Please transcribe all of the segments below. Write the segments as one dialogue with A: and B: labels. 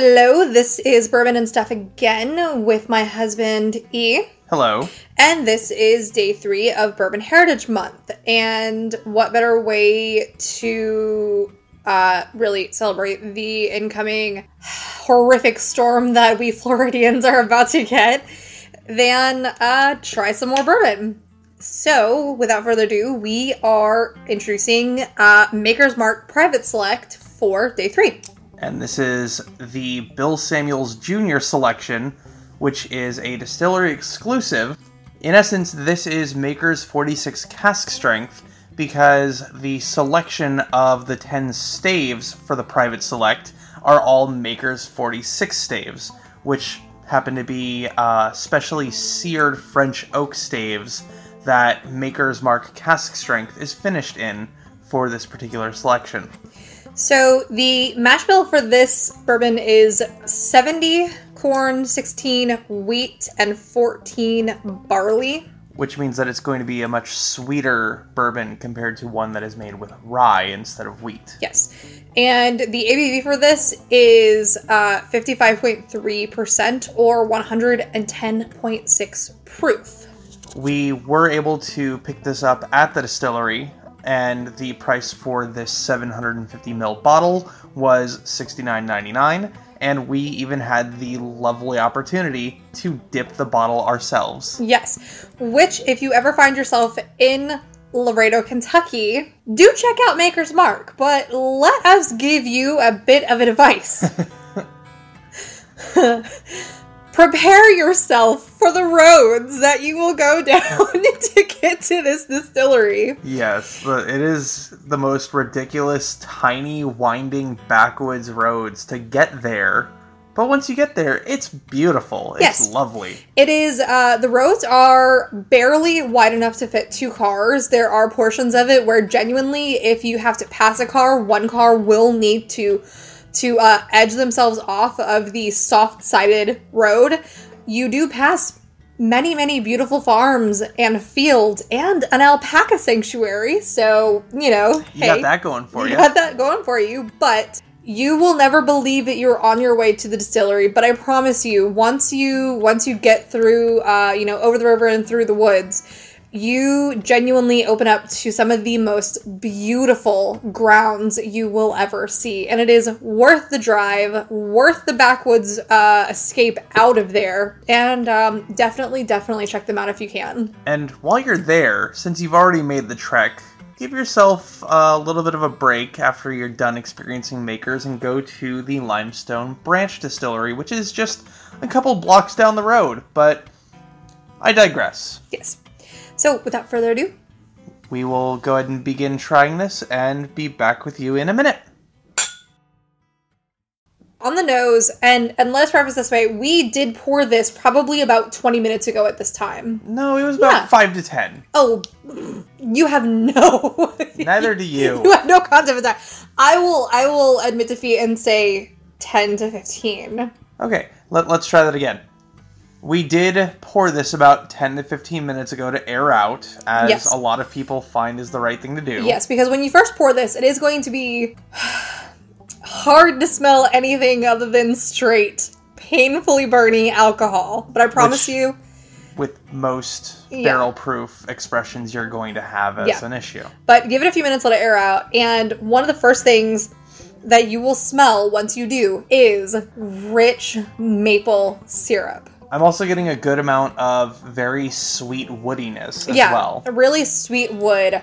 A: Hello, this is Bourbon and Stuff again with my husband E.
B: Hello.
A: And this is day three of Bourbon Heritage Month. And what better way to uh, really celebrate the incoming horrific storm that we Floridians are about to get than uh, try some more bourbon? So, without further ado, we are introducing uh, Maker's Mark Private Select for day three.
B: And this is the Bill Samuels Jr. selection, which is a distillery exclusive. In essence, this is Maker's 46 cask strength because the selection of the 10 staves for the private select are all Maker's 46 staves, which happen to be uh, specially seared French oak staves that Maker's Mark cask strength is finished in for this particular selection.
A: So the mash bill for this bourbon is 70 corn, 16 wheat, and 14 barley.
B: Which means that it's going to be a much sweeter bourbon compared to one that is made with rye instead of wheat.
A: Yes. And the ABV for this is uh, 55.3% or 110.6 proof.
B: We were able to pick this up at the distillery, and the price for this 750 ml bottle was $69.99 and we even had the lovely opportunity to dip the bottle ourselves.
A: Yes, which, if you ever find yourself in Loretto, Kentucky, do check out Maker's Mark, but let us give you a bit of advice. Prepare yourself for the roads that you will go down to get to this distillery.
B: Yes, but it is the most ridiculous, tiny, winding backwoods roads to get there. But once you get there, it's beautiful. It's
A: Yes.
B: lovely.
A: It is, uh, the roads are barely wide enough to fit two cars. There are portions of it where genuinely, if you have to pass a car, one car will need to to uh, edge themselves off of the soft-sided road. You do pass many, many beautiful farms and fields and an alpaca sanctuary. So you know,
B: You
A: hey,
B: got that going for
A: you
B: you.
A: got that going for you, but you will never believe that you're on your way to the distillery. But I promise you, once you once you get through, uh, you know, over the river and through the woods, you genuinely open up to some of the most beautiful grounds you will ever see, and it is worth the drive, worth the backwoods uh, escape out of there, and um, definitely, definitely check them out if you can.
B: And while you're there, since you've already made the trek, give yourself a little bit of a break after you're done experiencing makers and go to the Limestone Branch Distillery, which is just a couple blocks down the road. But I digress.
A: Yes. So, without further ado,
B: We will go ahead and begin trying this and be back with you in a minute.
A: on the nose and and let's preface this way we did pour this probably about 20 minutes ago at this time
B: No, it was about
A: Yeah.
B: 5 to 10.
A: oh you have no
B: Neither do
A: you
B: you.
A: have no concept of that i will i will admit defeat and say 10 to 15
B: Okay, let, let's try that again. We did pour this about 10 to 15 minutes ago to air out, as
A: Yes.
B: a lot of people find is the right thing to do.
A: yes because when you first pour this it is going to be hard to smell anything other than straight painfully burning alcohol but i promise
B: Which-
A: you
B: with most
A: Yeah.
B: barrel proof expressions you're going to have as
A: Yeah.
B: an issue.
A: But give it a few minutes, let it air out. And one of the first things that you will smell once you do is rich maple syrup.
B: I'm also getting a good amount of very sweet woodiness as
A: yeah,
B: well.
A: a really sweet wood.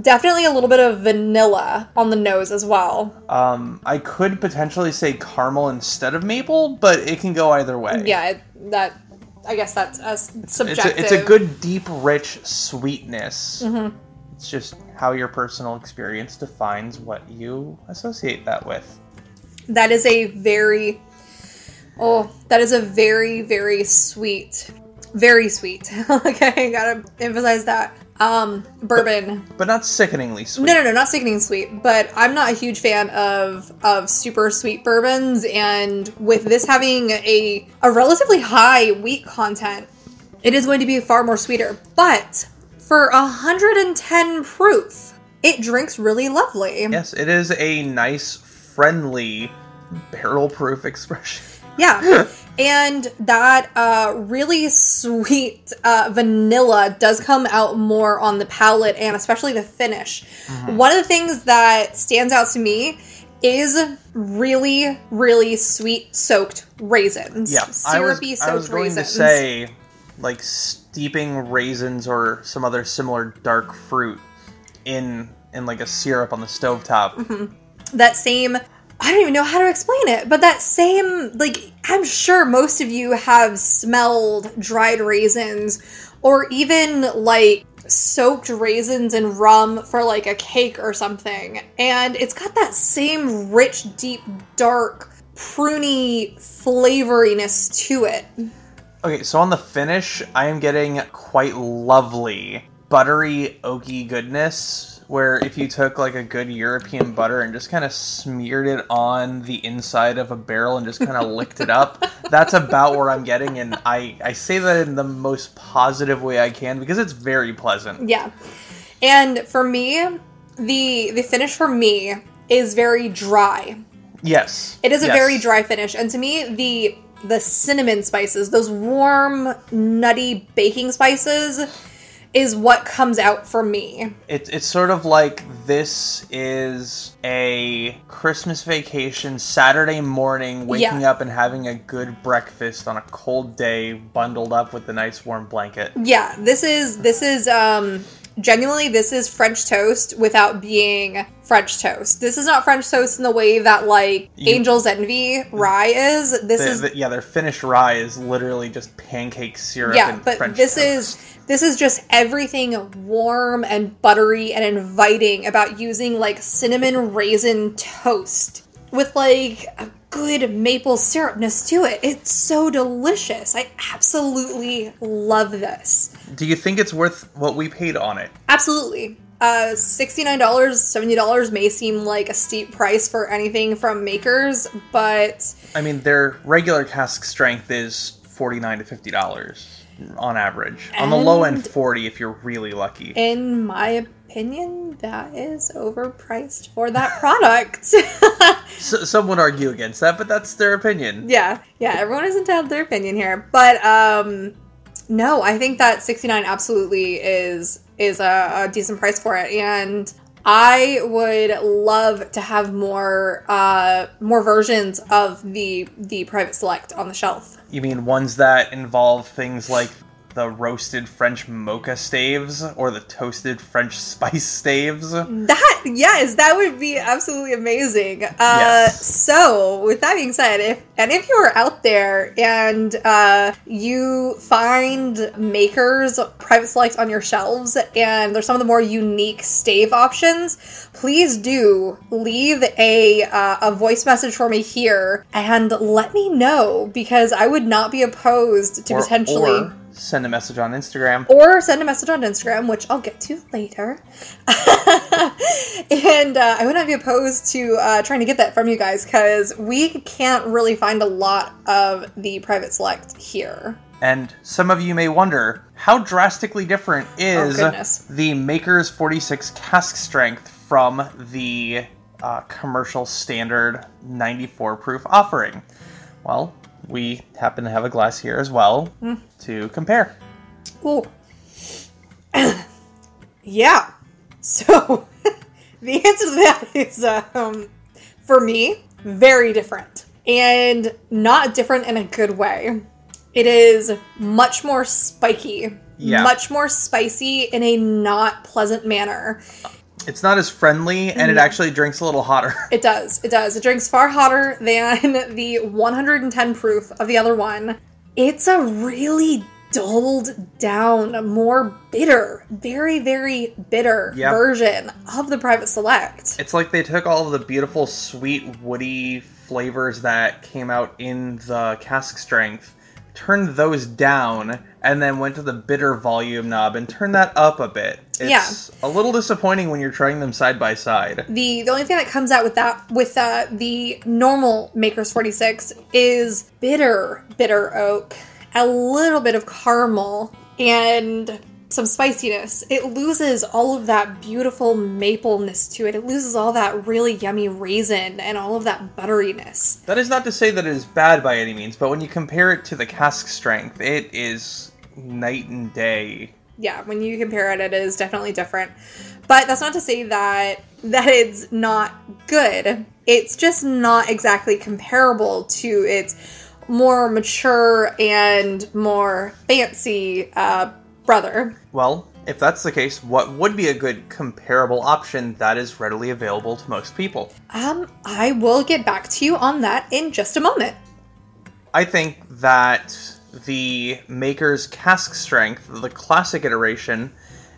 A: Definitely a little bit of vanilla on the nose as well.
B: Um, I could potentially say caramel instead of maple, but it can go either way.
A: Yeah, it, that I guess that's a s-
B: It's
A: subjective.
B: a, it's a good, deep, rich sweetness.
A: Mm-hmm.
B: It's just how your personal experience defines what you associate that with.
A: That is a very oh, that is a very very sweet, very sweet. okay, gotta emphasize that. Um, bourbon.
B: But not sickeningly sweet.
A: No, no, no, not sickening sweet. But I'm not a huge fan of of super sweet bourbons, and with this having a a relatively high wheat content, it is going to be far more sweeter. But for 110 proof, it drinks really lovely.
B: Yes, it is a nice, friendly barrel proof expression.
A: Yeah. and that uh, really sweet uh, vanilla does come out more on the palate and especially the finish.
B: Mm-hmm.
A: One of the things that stands out to me is really, really sweet soaked raisins.
B: Yeah, I was,
A: Syrupy
B: I was going
A: raisins.
B: to say like steeping raisins or some other similar dark fruit in in like a syrup on the stovetop.
A: Mm-hmm. that same I don't even know how to explain it, but that same like I'm sure most of you have smelled dried raisins or even like soaked raisins in rum for like a cake or something. And it's got that same rich, deep, dark, pruny flavoriness to it.
B: Okay, so on the finish, I am getting quite lovely buttery oaky goodness where if you took like a good European butter and just kind of smeared it on the inside of a barrel and just kind of licked it up, that's about where I'm getting and I I say that in the most positive way I can because it's very pleasant.
A: Yeah. And for me, the the finish for me is very dry.
B: Yes.
A: It is a
B: yes.
A: very dry finish, and to me, the the cinnamon spices, those warm, nutty baking spices, is what comes out for me.
B: It, it's sort of like this is a Christmas vacation Saturday morning, waking
A: Yeah.
B: up and having a good breakfast on a cold day, bundled up with a nice warm blanket.
A: Yeah, this is this is um genuinely this is French toast without being French toast. This is not French toast in the way that like
B: You-
A: Angel's Envy rye is. This
B: The-
A: is
B: the- yeah, their finished rye is literally just pancake syrup.
A: yeah,
B: and
A: but
B: French
A: this
B: toast.
A: is this is just everything warm and buttery and inviting about using like cinnamon raisin toast with like good maple syrupness to it. It's so delicious. I absolutely love this.
B: Do you think it's worth what we paid on it?
A: Absolutely. Uh, $69, $70 may seem like a steep price for anything from makers, but
B: I mean, their regular cask strength is forty nine to fifty dollars on average. On the low end, forty if you're really lucky.
A: in my opinion, that is overpriced for that product.
B: So, some would argue against that, but that's their opinion.
A: yeah, yeah, everyone is entitled to their opinion here. But um no, I think that 69 absolutely is is a, a decent price for it. And I would love to have more uh more versions of the the private select on the shelf.
B: You mean ones that involve things like the roasted French mocha staves or the toasted French spice staves?
A: That yes, that would be absolutely amazing. Uh,
B: Yes.
A: So, with that being said, if and if you are out there and uh, you find makers private select on your shelves, and there's some of the more unique stave options, please do leave a uh, a voice message for me here and let me know because I would not be opposed to
B: Or-
A: potentially
B: or send a message on Instagram.
A: or send a message on Instagram, which I'll get to later. and uh, I would not be opposed to uh, trying to get that from you guys because we can't really find a lot of the private select here.
B: And some of you may wonder how drastically different is
A: Oh,
B: the Maker's 46 cask strength from the uh, commercial standard 94 proof offering. Well, we happen to have a glass here as well
A: Hmm.
B: to compare.
A: Ooh. yeah. So the answer to that is, um, for me, very different. And not different in a good way. It is much more spiky,
B: Yeah.
A: much more spicy in a not pleasant manner.
B: It's not as friendly and
A: Mm-hmm.
B: it actually drinks a little hotter.
A: It does. It does. It drinks far hotter than the 110 proof of the other one. It's a really dulled down, more bitter, very, very bitter
B: Yep.
A: version of the Private Select.
B: It's like they took all of the beautiful, sweet, woody flavors that came out in the cask strength, turned those down, and then went to the bitter volume knob and turned that up a bit. It's a little disappointing when you're trying them side by side.
A: The the only thing that comes out with that with uh, the normal Maker's 46 is bitter, bitter oak, a little bit of caramel, and some spiciness. It loses all of that beautiful mapleness to it. It loses all that really yummy raisin and all of that butteriness.
B: That is not to say that it is bad by any means, but when you compare it to the cask strength, it is night and day.
A: Yeah, when you compare it, it is definitely different. But that's not to say that that it's not good. It's just not exactly comparable to its more mature and more fancy uh, brother.
B: Well, if that's the case, what would be a good comparable option that is readily available to most people?
A: Um, I will get back to you on that in just a moment.
B: I think that the Maker's Cask Strength, the classic iteration,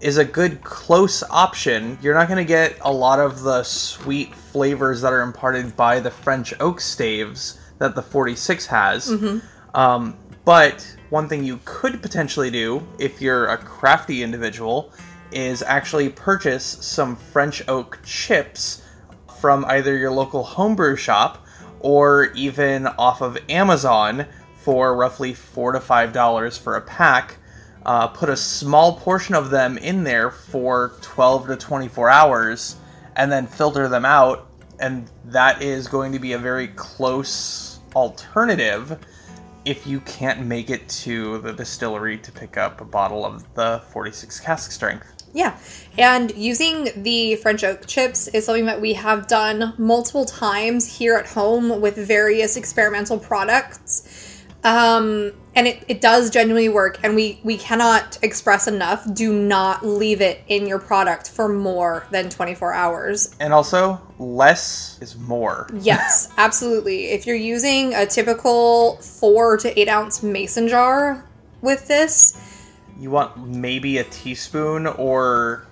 B: is a good close option. You're not going to get a lot of the sweet flavors that are imparted by the French oak staves that the 46 has. Um, but one thing you could potentially do if you're a crafty individual is actually purchase some French oak chips from either your local homebrew shop or even off of Amazon for roughly four to five dollars for a pack. Uh, put a small portion of them in there for 12 to 24 hours and then filter them out and that is going to be a very close alternative if you can't make it to the distillery to pick up a bottle of the 46 cask strength.
A: Yeah, and using the French oak chips is something that we have done multiple times here at home with various experimental products. Um, and it, it does genuinely work, and we, we cannot express enough do not leave it in your product for more than 24 hours.
B: And also, less is more.
A: Yes, absolutely. If you're using a typical four to eight ounce mason jar with this,
B: You want maybe a teaspoon or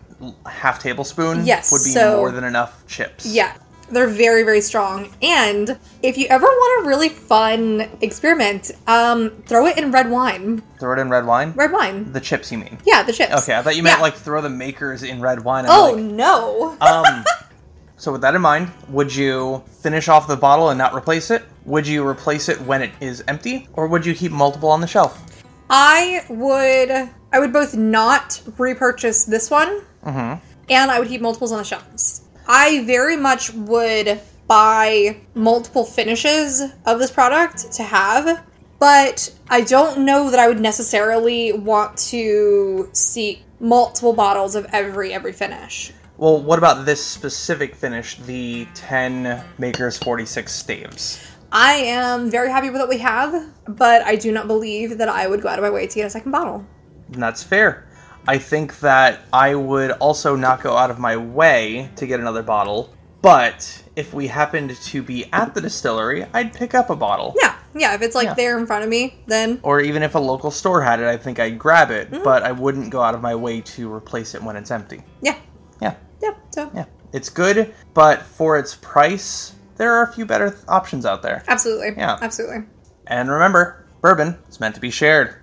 B: half tablespoon
A: Yes,
B: would be
A: so-
B: more than enough chips.
A: Yeah, they're very, very strong. And if you ever want a really fun experiment, um, throw it in red wine.
B: Throw it in red wine?
A: Red wine.
B: The chips, you mean?
A: Yeah, the chips.
B: Okay, I thought you meant
A: Yeah.
B: like throw the makers in red wine. I'm
A: Oh
B: like,
A: no.
B: um, so with that in mind, would you finish off the bottle and not replace it? Would you replace it when it is empty, or would you keep multiple on the shelf?
A: I would. I would both not repurchase this one,
B: Mm-hmm.
A: and I would keep multiples on the shelves. I very much would buy multiple finishes of this product to have, but I don't know that I would necessarily want to seek multiple bottles of every every finish.
B: Well, what about this specific finish, the 10 Makers 46 staves?
A: I am very happy with what we have, but I do not believe that I would go out of my way to get a second bottle.
B: And that's fair. I think that I would also not go out of my way to get another bottle, but if we happened to be at the distillery, I'd pick up a bottle.
A: Yeah, yeah, if it's like
B: Yeah.
A: there in front of me, then
B: Or even if a local store had it, I think I'd grab it,
A: Mm-hmm.
B: but I wouldn't go out of my way to replace it when it's empty.
A: yeah,
B: Yeah,
A: yeah, so
B: yeah. It's good, but for its price, there are a few better th- options out there.
A: absolutely.
B: Yeah.
A: Absolutely.
B: And remember, bourbon is meant to be shared.